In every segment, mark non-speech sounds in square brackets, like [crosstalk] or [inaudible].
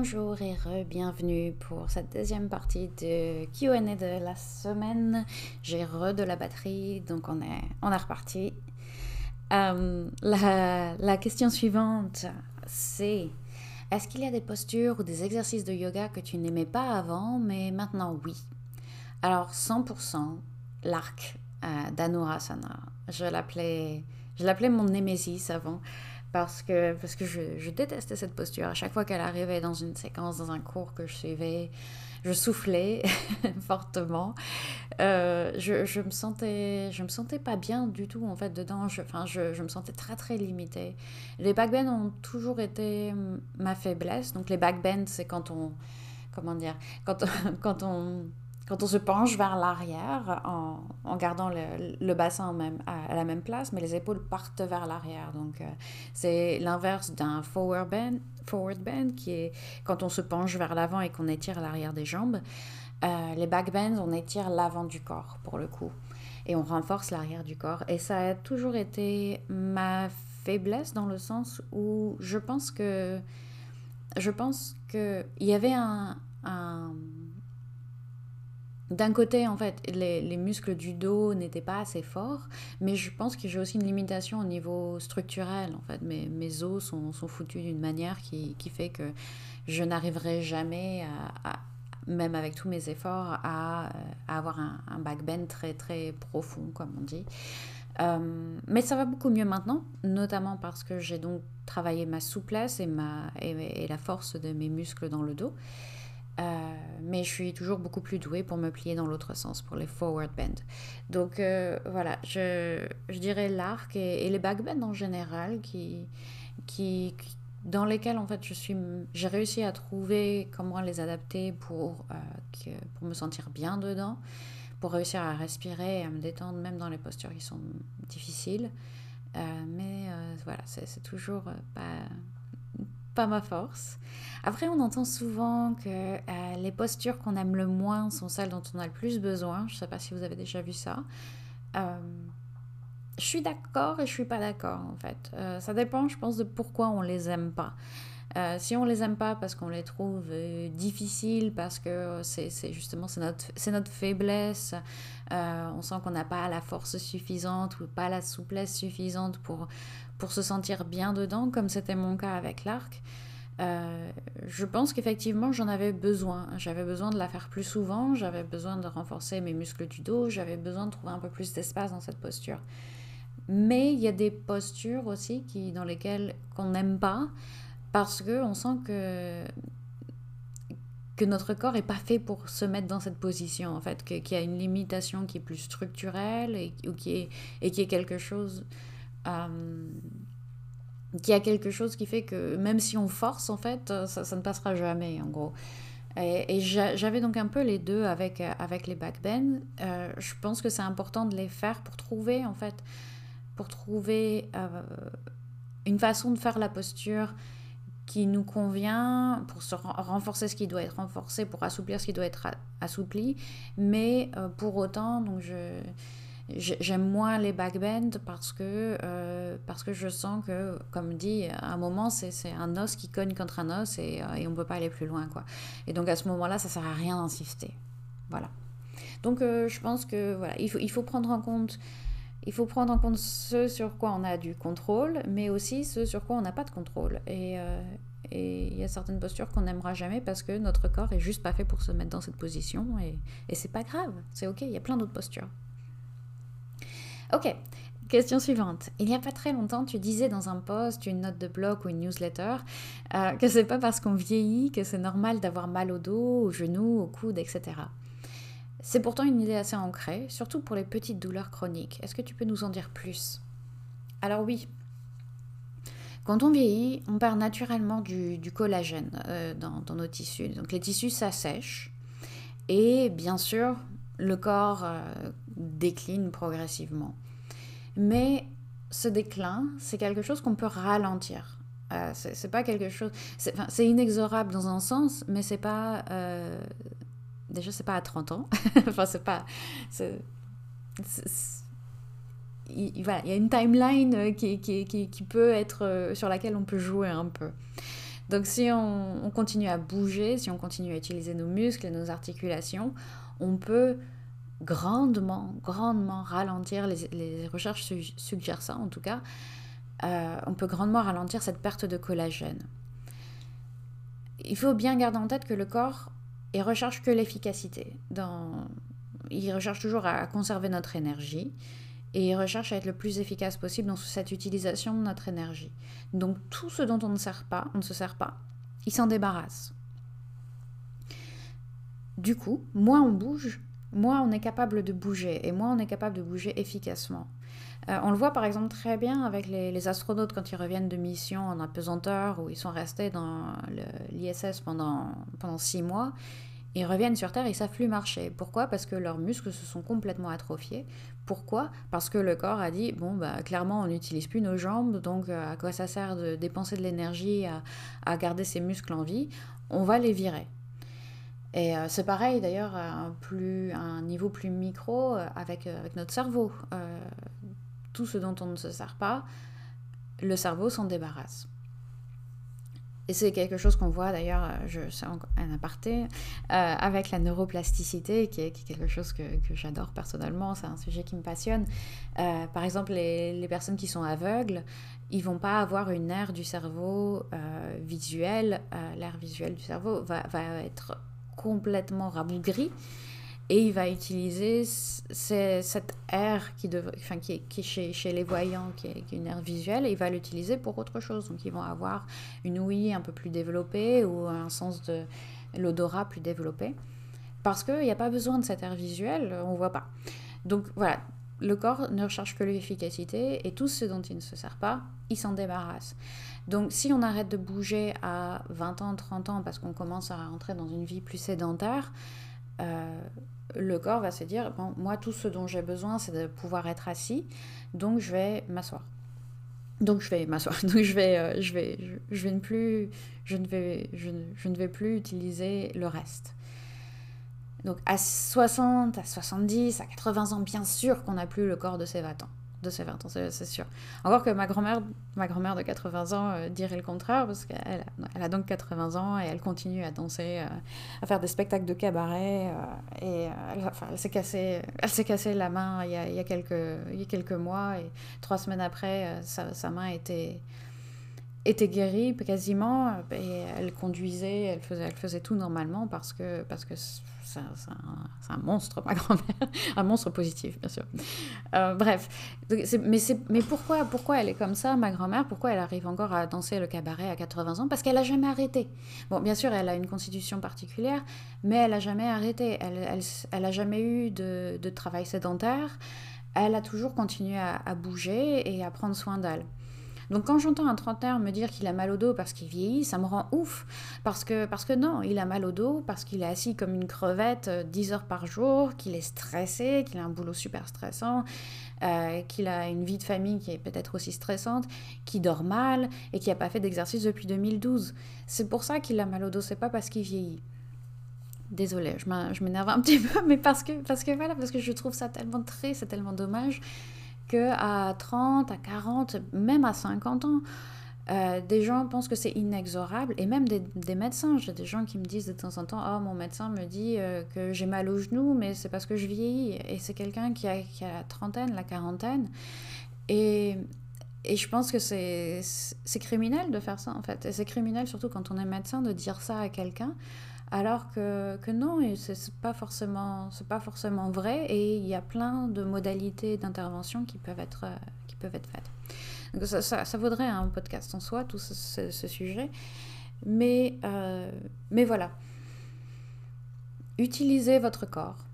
Bonjour et re-bienvenue pour cette deuxième partie de Q&A de la semaine. J'ai re de la batterie, donc on est, on reparti. Euh, la, la question suivante, c'est est-ce qu'il y a des postures ou des exercices de yoga que tu n'aimais pas avant, mais maintenant oui? Alors 100%, l'arc euh, d'Anurasana. Je l'appelais, je l'appelais mon némésis avant parce que, parce que je, je détestais cette posture. À chaque fois qu'elle arrivait dans une séquence, dans un cours que je suivais, je soufflais [laughs] fortement. Euh, je, je, me sentais, je me sentais pas bien du tout en fait dedans. Je, enfin, je, je me sentais très très limitée. Les backbends ont toujours été ma faiblesse. Donc les backbends, c'est quand on, comment dire, quand, [laughs] quand on quand on se penche vers l'arrière en, gardant le, bassin à, la même place, mais les épaules partent vers l'arrière. Donc, euh, c'est l'inverse d'un forward bend, forward bend, qui est quand on se penche vers l'avant et qu'on étire l'arrière des jambes. Euh, les back bends, on étire l'avant du corps, pour le coup. Et on renforce l'arrière du corps. Et ça a toujours été ma faiblesse dans le sens où je pense que... Je pense qu'il y avait un d'un côté, en fait, les, les, muscles du dos n'étaient pas assez forts, mais je pense que j'ai aussi une limitation au niveau structurel. En fait, mes, os sont, foutus d'une manière qui, fait que je n'arriverai jamais, même avec tous mes efforts, à, à avoir un, un backbend très très profond, comme on dit. Euh, mais ça va beaucoup mieux maintenant, notamment parce que j'ai donc travaillé ma souplesse et, ma, et la force de mes muscles dans le dos. Euh, mais je suis toujours beaucoup plus douée pour me plier dans l'autre sens, pour les forward bend. Donc euh, voilà, je, dirais l'arc et, les back bend en général, qui, dans lesquels en fait j'ai réussi à trouver comment les adapter pour, euh, pour me sentir bien dedans, pour réussir à respirer et à me détendre même dans les postures qui sont difficiles. Mais voilà, c'est toujours pas pas ma force. Après, on entend souvent que euh, les postures qu'on aime le moins sont celles dont on a le plus besoin. Je ne sais pas si vous avez déjà vu ça. Euh, je suis d'accord et je suis pas d'accord en fait. Euh, ça dépend, je pense, de pourquoi on les aime pas. Si on les aime pas parce qu'on les trouve difficiles, parce que c'est justement c'est notre, notre faiblesse, on sent qu'on n'a pas la force suffisante ou pas la souplesse suffisante pour, pour se sentir bien dedans, comme c'était mon cas avec l'arc. Euh, je pense qu'effectivement j'en avais besoin. J'avais besoin de la faire plus souvent, j'avais besoin de renforcer mes muscles du dos, j'avais besoin de trouver un peu plus d'espace dans cette posture. Mais il y a des postures aussi qui, dans lesquelles qu'on n'aime pas parce qu'on sent que que notre corps n'est pas fait pour se mettre dans cette position, en fait, qu'il y a une limitation qui est plus structurelle ou qui est, et qui est quelque chose... Euh, qui a quelque chose qui fait que même si on force, en fait, ça, ça ne passera jamais, en gros. Et, j'avais donc un peu les deux avec, avec les backbends. Euh, je pense que c'est important de les faire pour trouver, en fait, pour trouver euh, une façon de faire la posture qui nous convient pour se renforcer ce qui doit être renforcé, pour assouplir ce qui doit être assoupli. Mais euh, pour autant, donc je j'aime moins les backbends parce que euh, parce que je sens que comme dit à un moment c'est un os qui cogne contre un os et, euh, et on peut pas aller plus loin quoi et donc à ce moment là ça sert à rien d'insister voilà donc euh, je pense que voilà il faut il faut prendre en compte il faut prendre en compte ce sur quoi on a du contrôle, mais aussi ce sur quoi on n'a pas de contrôle. Et, et il y a certaines postures qu'on n'aimera jamais parce que notre corps est juste pas fait pour se mettre dans cette position. Et, et c'est pas grave, c'est ok, il y a plein d'autres postures. Ok, Question suivante. Il n'y a pas très longtemps, tu disais dans un post, une note de blog ou une newsletter euh, que c'est pas parce qu'on vieillit que c'est normal d'avoir mal au dos, aux genoux, au coude, etc. C'est pourtant une idée assez ancrée, surtout pour les petites douleurs chroniques. Est-ce que tu peux nous en dire plus? Alors oui. Quand on vieillit, on perd naturellement du, collagène euh, dans, nos tissus. Donc les tissus s'assèchent. Et bien sûr, le corps euh, décline progressivement. Mais ce déclin, c'est quelque chose qu'on peut ralentir. Euh, c'est pas quelque chose. C'est inexorable dans un sens, mais c'est pas. Euh, déjà c'est pas à 30 ans [laughs] enfin c'est pas il, y a une timeline qui, qui, peut être sur laquelle on peut jouer un peu Donc si on, continue à bouger, si on continue à utiliser nos muscles et nos articulations, on peut grandement, grandement ralentir, les, recherches suggèrent ça en tout cas, euh, on peut grandement ralentir cette perte de collagène. Il faut bien garder en tête que le corps il recherche que l'efficacité. Il recherche toujours à conserver notre énergie et il recherche à être le plus efficace possible dans cette utilisation de notre énergie. Donc tout ce dont on ne sert pas, on ne se sert pas, il s'en débarrasse. Du coup, moins on bouge, moins on est capable de bouger et moins on est capable de bouger efficacement. Euh, on le voit par exemple très bien avec les, astronautes quand ils reviennent de mission en apesanteur où ils sont restés dans l'ISS pendant, pendant six mois. Ils reviennent sur Terre, ils savent plus marcher. Pourquoi? Parce que leurs muscles se sont complètement atrophiés. Pourquoi? Parce que le corps a dit bon bah clairement on n'utilise plus nos jambes, donc euh, à quoi ça sert de dépenser de l'énergie à, garder ses muscles en vie? On va les virer. Et euh, c'est pareil d'ailleurs à un, plus, un niveau plus micro avec, avec notre cerveau tout ce dont on ne se sert pas, le cerveau s'en débarrasse. Et c'est quelque chose qu'on voit d'ailleurs, euh, c'est un aparté, euh, avec la neuroplasticité, qui est, quelque chose que, j'adore personnellement, c'est un sujet qui me passionne. Euh, par exemple, les, personnes qui sont aveugles, ils vont pas avoir une aire du cerveau visuelle, l'aire visuelle du cerveau va, va être complètement rabougrie et il va utiliser cette aire qui, enfin, qui est, qui chez, chez, les voyants, qui est, une aire visuelle, et il va l'utiliser pour autre chose. Donc ils vont avoir une ouïe un peu plus développée ou un sens de l'odorat plus développé. Parce qu'il n'y a pas besoin de cette aire visuelle, on ne voit pas. Donc voilà, le corps ne recherche que l'efficacité et tout ce dont il ne se sert pas, il s'en débarrasse. Donc si on arrête de bouger à 20 ans, 30 ans parce qu'on commence à rentrer dans une vie plus sédentaire, euh, le corps va se dire moi, tout ce dont j'ai besoin, c'est de pouvoir être assis, donc je vais m'asseoir. Donc je vais m'asseoir. [laughs] Donc je vais, euh, je vais, je, vais plus, je ne vais, je, ne vais plus utiliser le reste. Donc à 60, à 70, à 80 ans, bien sûr qu'on n'a plus le corps de ses 20 ans de ses 20 ans, c'est sûr. Encore que ma grand-mère, ma grand-mère de 80 ans euh, dirait le contraire, parce qu'elle elle a donc 80 ans et elle continue à danser, euh, à faire des spectacles de cabaret. Euh, et elle, enfin, elle s'est cassée, elle s'est cassé la main il y, a, quelques, mois et trois semaines après, sa, main était guérie quasiment et elle conduisait, elle faisait, tout normalement parce que c'est un, monstre, ma [laughs] grand-mère. un monstre positif, bien sûr. Euh, bref. Mais, pourquoi, pourquoi elle est comme ça, ma grand-mère? Pourquoi elle arrive encore à danser le cabaret à 80 ans? Parce qu'elle n'a jamais arrêté. Bon, bien sûr, elle a une constitution particulière, mais elle n'a jamais arrêté. Elle, elle, a jamais eu de, travail sédentaire. Elle a toujours continué à bouger et à prendre soin d'elle. Donc quand j'entends un trentenaire me dire qu'il a mal au dos parce qu'il vieillit, ça me rend ouf. Parce que, parce que non, il a mal au dos, parce qu'il est assis comme une crevette 10 euh, heures par jour, qu'il est stressé, qu'il a un boulot super stressant, euh, qu'il a une vie de famille qui est peut-être aussi stressante, qu'il dort mal et qui n'a pas fait d'exercice depuis 2012. C'est pour ça qu'il a mal au dos, c'est pas parce qu'il vieillit. Désolée, je m'énerve un [laughs] petit peu, mais parce que, parce que voilà, parce que je trouve ça tellement triste, c'est tellement dommage que à 30, à 40, même à 50 ans, euh, des gens pensent que c'est inexorable, et même des, médecins. J'ai des gens qui me disent de temps en temps Oh, mon médecin me dit euh, que j'ai mal au genou, mais c'est parce que je vieillis. Et c'est quelqu'un qui a, qui a, la trentaine, la quarantaine. Et, et je pense que c'est criminel de faire ça, en fait. Et c'est criminel, surtout quand on est médecin, de dire ça à quelqu'un alors que, que non, c'est pas forcément pas forcément vrai et il y a plein de modalités d'intervention qui peuvent être qui peuvent être faites. Donc ça, ça, vaudrait un podcast en soi tout ce, sujet, mais euh, mais voilà. Utilisez votre corps,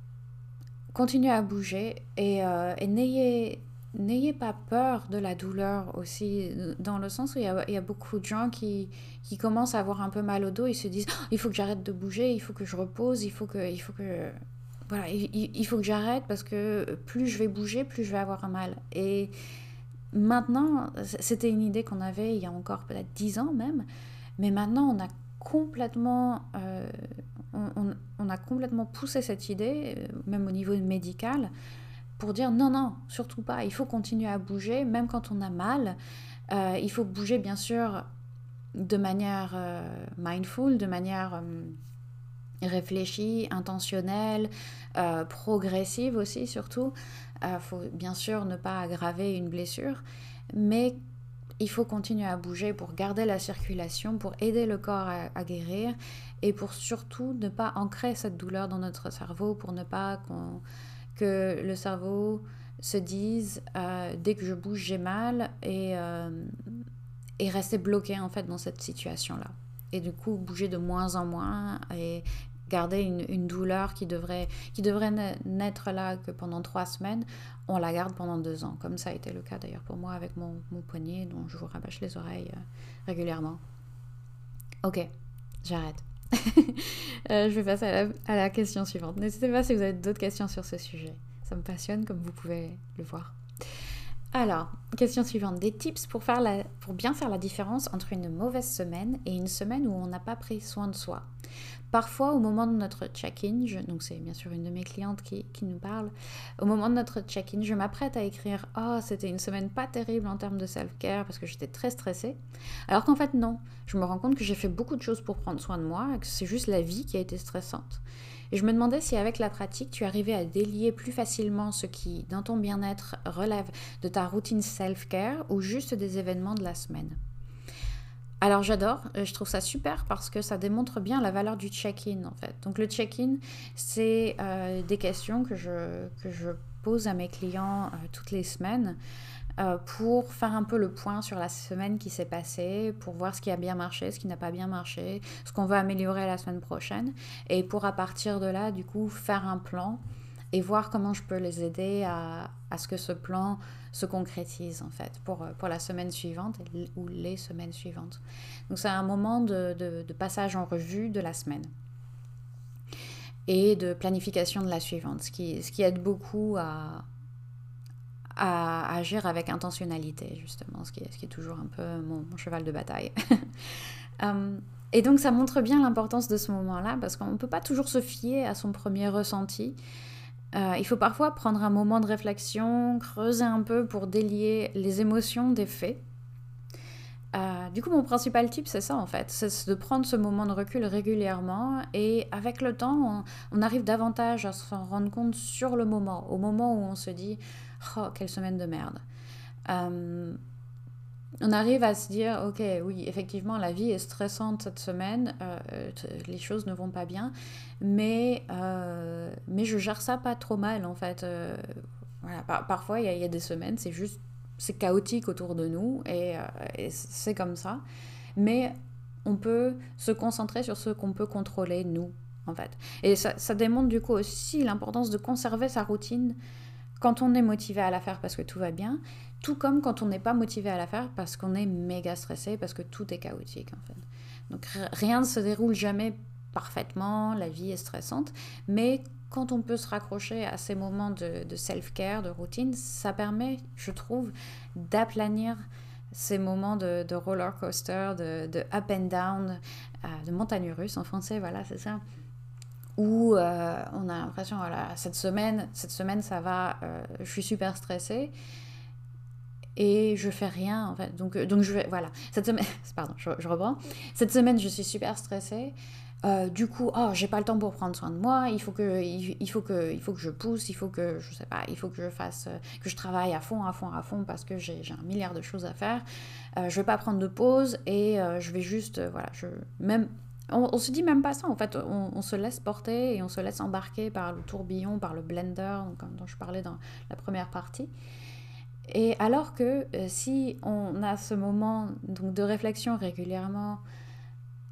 continuez à bouger et, euh, et n'ayez n'ayez pas peur de la douleur aussi, dans le sens où il y a, beaucoup de gens qui, qui, commencent à avoir un peu mal au dos, ils se disent oh, il faut que j'arrête de bouger, il faut que je repose, il faut que, il faut que, voilà, il, faut que j'arrête parce que plus je vais bouger, plus je vais avoir un mal. Et maintenant, c'était une idée qu'on avait il y a encore peut-être dix ans même, mais maintenant on a complètement, euh, on, on, a complètement poussé cette idée, euh, même au niveau médical pour dire non, non, surtout pas, il faut continuer à bouger, même quand on a mal. Euh, il faut bouger bien sûr de manière mindful, de manière réfléchie, intentionnelle, progressive aussi surtout. Il faut bien sûr ne pas aggraver une blessure, mais il faut continuer à bouger pour garder la circulation, pour aider le corps à, guérir et pour surtout ne pas ancrer cette douleur dans notre cerveau, pour ne pas que le cerveau se dise euh, dès que je bouge j'ai mal et, euh, et rester bloqué en fait dans cette situation-là. Et du coup bouger de moins en moins et garder une, douleur qui devrait, qui devrait n'être là que pendant trois semaines, on la garde pendant deux ans. Comme ça a été le cas d'ailleurs pour moi avec mon, poignet dont je vous rabâche les oreilles euh, régulièrement. Ok, j'arrête. [laughs] Euh, je vais passer à la, question suivante. N'hésitez pas si vous avez d'autres questions sur ce sujet. Ça me passionne comme vous pouvez le voir. Alors, question suivante. Des tips pour bien faire la différence entre une mauvaise semaine et une semaine où on n'a pas pris soin de soi? Parfois, au moment de notre check-in, donc c'est bien sûr une de mes clientes qui, nous parle, au moment de notre check-in, je m'apprête à écrire Oh, c'était une semaine pas terrible en termes de self-care parce que j'étais très stressée. Alors qu'en fait, non. Je me rends compte que j'ai fait beaucoup de choses pour prendre soin de moi et que c'est juste la vie qui a été stressante. Et je me demandais si avec la pratique, tu arrivais à délier plus facilement ce qui, dans ton bien-être, relève de ta routine self-care ou juste des événements de la semaine. Alors j'adore, euh, je trouve ça super parce que ça démontre bien la valeur du check-in en fait. Donc le check-in, c'est euh, des questions que je, pose à mes clients euh, toutes les semaines pour faire un peu le point sur la semaine qui s'est passée, pour voir ce qui a bien marché, ce qui n'a pas bien marché, ce qu'on veut améliorer la semaine prochaine, et pour à partir de là, du coup, faire un plan et voir comment je peux les aider à, à ce que ce plan se concrétise en fait pour, euh, pour la semaine suivante ou les semaines suivantes. Donc c'est un moment de, de, passage en revue de la semaine et de planification de la suivante, ce qui, ce qui aide beaucoup à, à agir avec intentionnalité, justement, ce qui est, ce qui est toujours un peu mon, cheval de bataille. [laughs] Euh, et donc ça montre bien l'importance de ce moment-là, parce qu'on ne peut pas toujours se fier à son premier ressenti. Euh, il faut parfois prendre un moment de réflexion, creuser un peu pour délier les émotions des faits. Euh, du coup, mon principal tip, c'est ça en fait, c'est de prendre ce moment de recul régulièrement et avec le temps, on, arrive davantage à s'en rendre compte sur le moment, au moment où on se dit Oh, quelle semaine de merde. Euh, on arrive à se dire, ok, oui, effectivement, la vie est stressante cette semaine, euh, les choses ne vont pas bien, mais, euh, mais je gère ça pas trop mal, en fait. Euh, voilà, parfois, il y, a des semaines, c'est juste, c'est chaotique autour de nous, et, c'est comme ça. Mais on peut se concentrer sur ce qu'on peut contrôler, nous, en fait. Et ça, ça démontre du coup aussi l'importance de conserver sa routine quand on est motivé à la faire parce que tout va bien, tout comme quand on n'est pas motivé à la faire parce qu'on est méga stressé, parce que tout est chaotique en fait. Donc rien ne se déroule jamais parfaitement, la vie est stressante, mais quand on peut se raccrocher à ces moments de, self-care, de routine, ça permet, je trouve, d'aplanir ces moments de, roller coaster, de, up and down, euh, de montagne russe en français, voilà, c'est ça. Où euh, on a l'impression, voilà, cette semaine, cette semaine ça va, euh, je suis super stressée et je fais rien en fait. Donc, euh, donc je vais, voilà. Cette semaine, [laughs] pardon, je, reprends. Cette semaine, je suis super stressée. Euh, du coup, oh, j'ai pas le temps pour prendre soin de moi. Il faut que, il, faut que, il faut que je pousse. Il faut que, je sais pas, il faut que je fasse, euh, que je travaille à fond, à fond, à fond parce que j'ai un milliard de choses à faire. Euh, je vais pas prendre de pause et je vais juste, voilà, je même. On, se dit même pas ça en fait, on, on, se laisse porter et on se laisse embarquer par le tourbillon, par le blender, comme dont je parlais dans la première partie. Et alors que euh, si on a ce moment donc, de réflexion régulièrement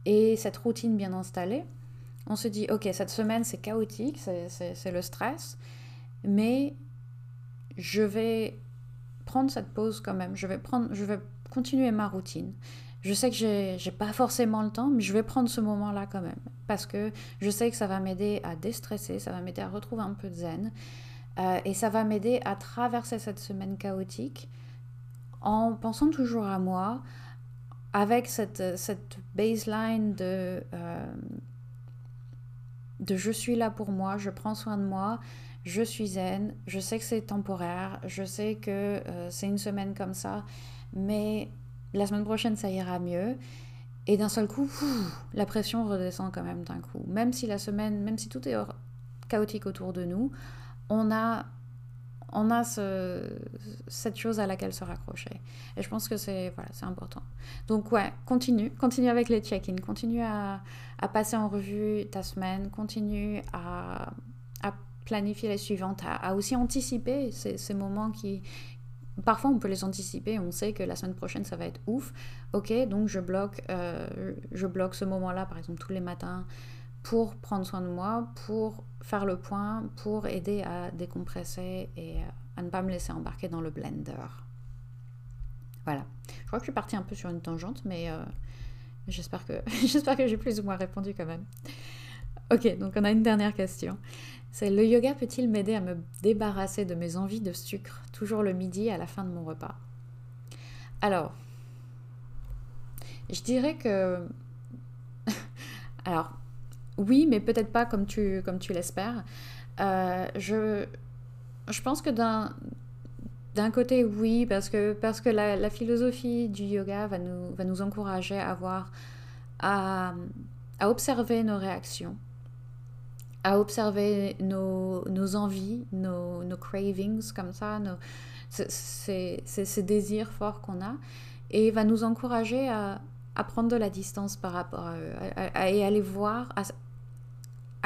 et cette routine bien installée, on se dit, ok, cette semaine c'est chaotique, c'est le stress, mais je vais prendre cette pause quand même, je vais, prendre, je vais continuer ma routine. Je sais que j'ai pas forcément le temps, mais je vais prendre ce moment-là quand même, parce que je sais que ça va m'aider à déstresser, ça va m'aider à retrouver un peu de zen, euh, et ça va m'aider à traverser cette semaine chaotique en pensant toujours à moi, avec cette, cette baseline de, euh, de je suis là pour moi, je prends soin de moi, je suis zen, je sais que c'est temporaire, je sais que euh, c'est une semaine comme ça, mais la semaine prochaine ça ira mieux. Et d'un seul coup, la pression redescend quand même d'un coup. Même si la semaine, même si tout est chaotique autour de nous, on a, on a ce, cette chose à laquelle se raccrocher. Et je pense que c'est voilà, important. Donc ouais, continue, continue avec les check-in, continue à, passer en revue ta semaine, continue à, planifier les suivantes, à, aussi anticiper ces, ces moments qui, Parfois, on peut les anticiper, on sait que la semaine prochaine, ça va être ouf. Ok, donc je bloque, euh, je bloque ce moment-là, par exemple, tous les matins, pour prendre soin de moi, pour faire le point, pour aider à décompresser et à ne pas me laisser embarquer dans le blender. Voilà. Je crois que je suis partie un peu sur une tangente, mais euh, j'espère que, [laughs] j'espère que j'ai plus ou moins répondu quand même. Ok, donc on a une dernière question. C'est le yoga peut-il m'aider à me débarrasser de mes envies de sucre, toujours le midi à la fin de mon repas? Alors, je dirais que... [laughs] Alors, oui, mais peut-être pas comme tu, comme tu l'espères. Euh, je, je pense que d'un, d'un côté, oui, parce que, parce que la, philosophie du yoga va nous, va nous encourager à voir, à, à observer nos réactions à observer nos, nos envies, nos, nos, cravings comme ça, nos, ces, ces, désirs forts qu'on a, et va nous encourager à, à, prendre de la distance par rapport à eux, à, et les voir,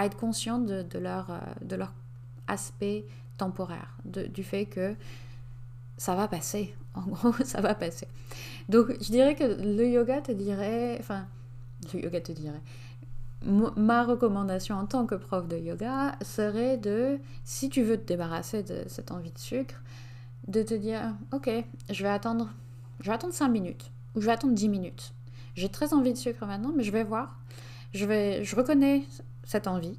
être conscient de, leur, de leur aspect temporaire, du fait que ça va passer, en [laughs] gros, ça va passer. Donc, je dirais que le yoga te dirait, enfin, le yoga te dirait, ma recommandation en tant que prof de yoga serait de, si tu veux te débarrasser de cette envie de sucre, de te dire, ok, je vais attendre, je vais attendre 5 minutes ou je vais attendre 10 minutes. J'ai très envie de sucre maintenant, mais je vais voir. Je, vais, je reconnais cette envie,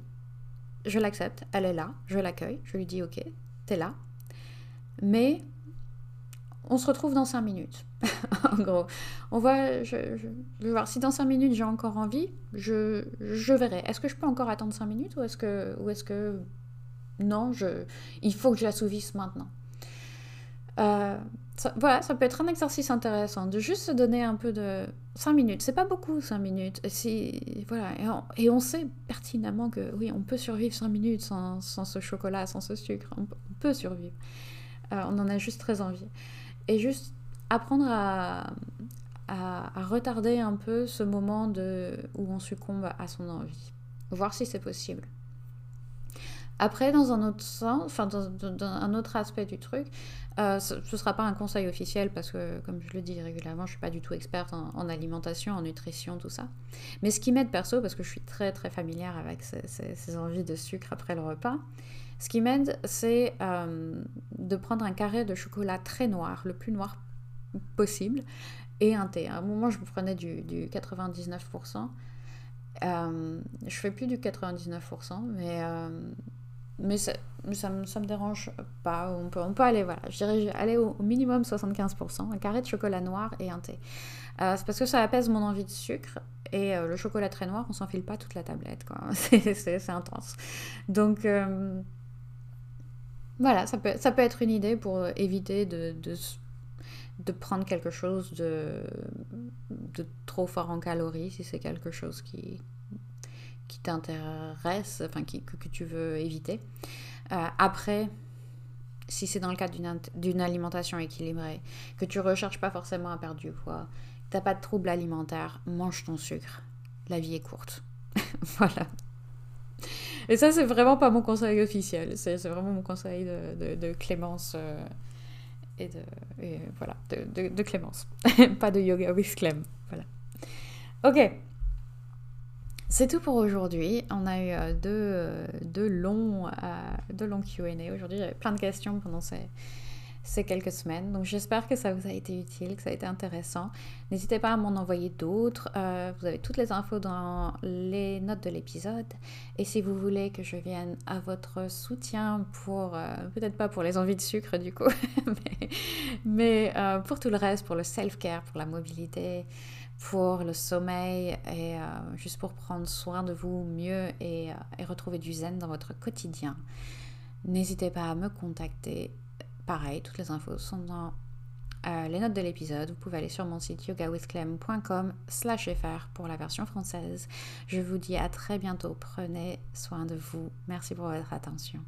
je l'accepte, elle est là, je l'accueille, je lui dis, ok, t'es là. Mais on se retrouve dans 5 minutes. [laughs] en gros, on voit, je, vais voir si dans 5 minutes j'ai encore envie, je, verrai. Est-ce que je peux encore attendre 5 minutes ou est-ce que, non, il faut que je l'assouvisse maintenant? Euh, voilà, ça peut être un exercice intéressant de juste se donner un peu de 5 minutes. C'est pas beaucoup 5 minutes. Si, voilà, et on, sait pertinemment que oui, on peut survivre 5 minutes sans, sans ce chocolat, sans ce sucre. On, peut survivre. Euh, on en a juste très envie et juste apprendre à, à, retarder un peu ce moment de, où on succombe à son envie. Voir si c'est possible. Après, dans un autre sens, enfin dans, un autre aspect du truc, euh, ce ne sera pas un conseil officiel parce que, comme je le dis régulièrement, je ne suis pas du tout experte en, alimentation, en nutrition, tout ça. Mais ce qui m'aide perso, parce que je suis très très familière avec ces, envies de sucre après le repas, ce qui m'aide, c'est euh, de prendre un carré de chocolat très noir, le plus noir possible, et un thé. À un moment, je prenais du, 99%. Euh, je fais plus du 99%, mais, euh, mais ça, ça, me, me dérange pas. On peut, on peut aller, voilà, je dirais aller au, minimum 75%, un carré de chocolat noir et un thé. Euh, c'est parce que ça apaise mon envie de sucre. Et le chocolat très noir, on s'enfile pas toute la tablette, quoi. [laughs] c'est intense. Donc, voilà, ça peut, ça peut être une idée pour éviter de, de, de prendre quelque chose de, de, trop fort en calories, si c'est quelque chose qui, qui t'intéresse, enfin qui, que, tu veux éviter. Euh, après, si c'est dans le cadre d'une alimentation équilibrée, que tu recherches pas forcément à perdre du poids, que t'as pas de troubles alimentaires, mange ton sucre. La vie est courte. [laughs] voilà. Et ça, c'est vraiment pas mon conseil officiel. C'est vraiment mon conseil de, de, Clémence. Euh, et de. voilà, de, de, Clémence. [laughs] pas de yoga with Clem. Voilà. Ok. C'est tout pour aujourd'hui. On a eu euh, deux, euh, deux longs, deux longs QA. Aujourd'hui, j'avais plein de questions pendant ces quelques semaines. Donc j'espère que ça vous a été utile, que ça a été intéressant. N'hésitez pas à m'en envoyer d'autres. Euh, vous avez toutes les infos dans les notes de l'épisode. Et si vous voulez que je vienne à votre soutien pour, euh, peut-être pas pour les envies de sucre du coup, [laughs] mais, euh, pour tout le reste, pour le self-care, pour la mobilité, pour le sommeil et juste pour prendre soin de vous mieux et, et retrouver du zen dans votre quotidien. N'hésitez pas à me contacter Pareil, toutes les infos sont dans euh, les notes de l'épisode. Vous pouvez aller sur mon site yogawithclem.com slash fr pour la version française. Je vous dis à très bientôt. Prenez soin de vous. Merci pour votre attention.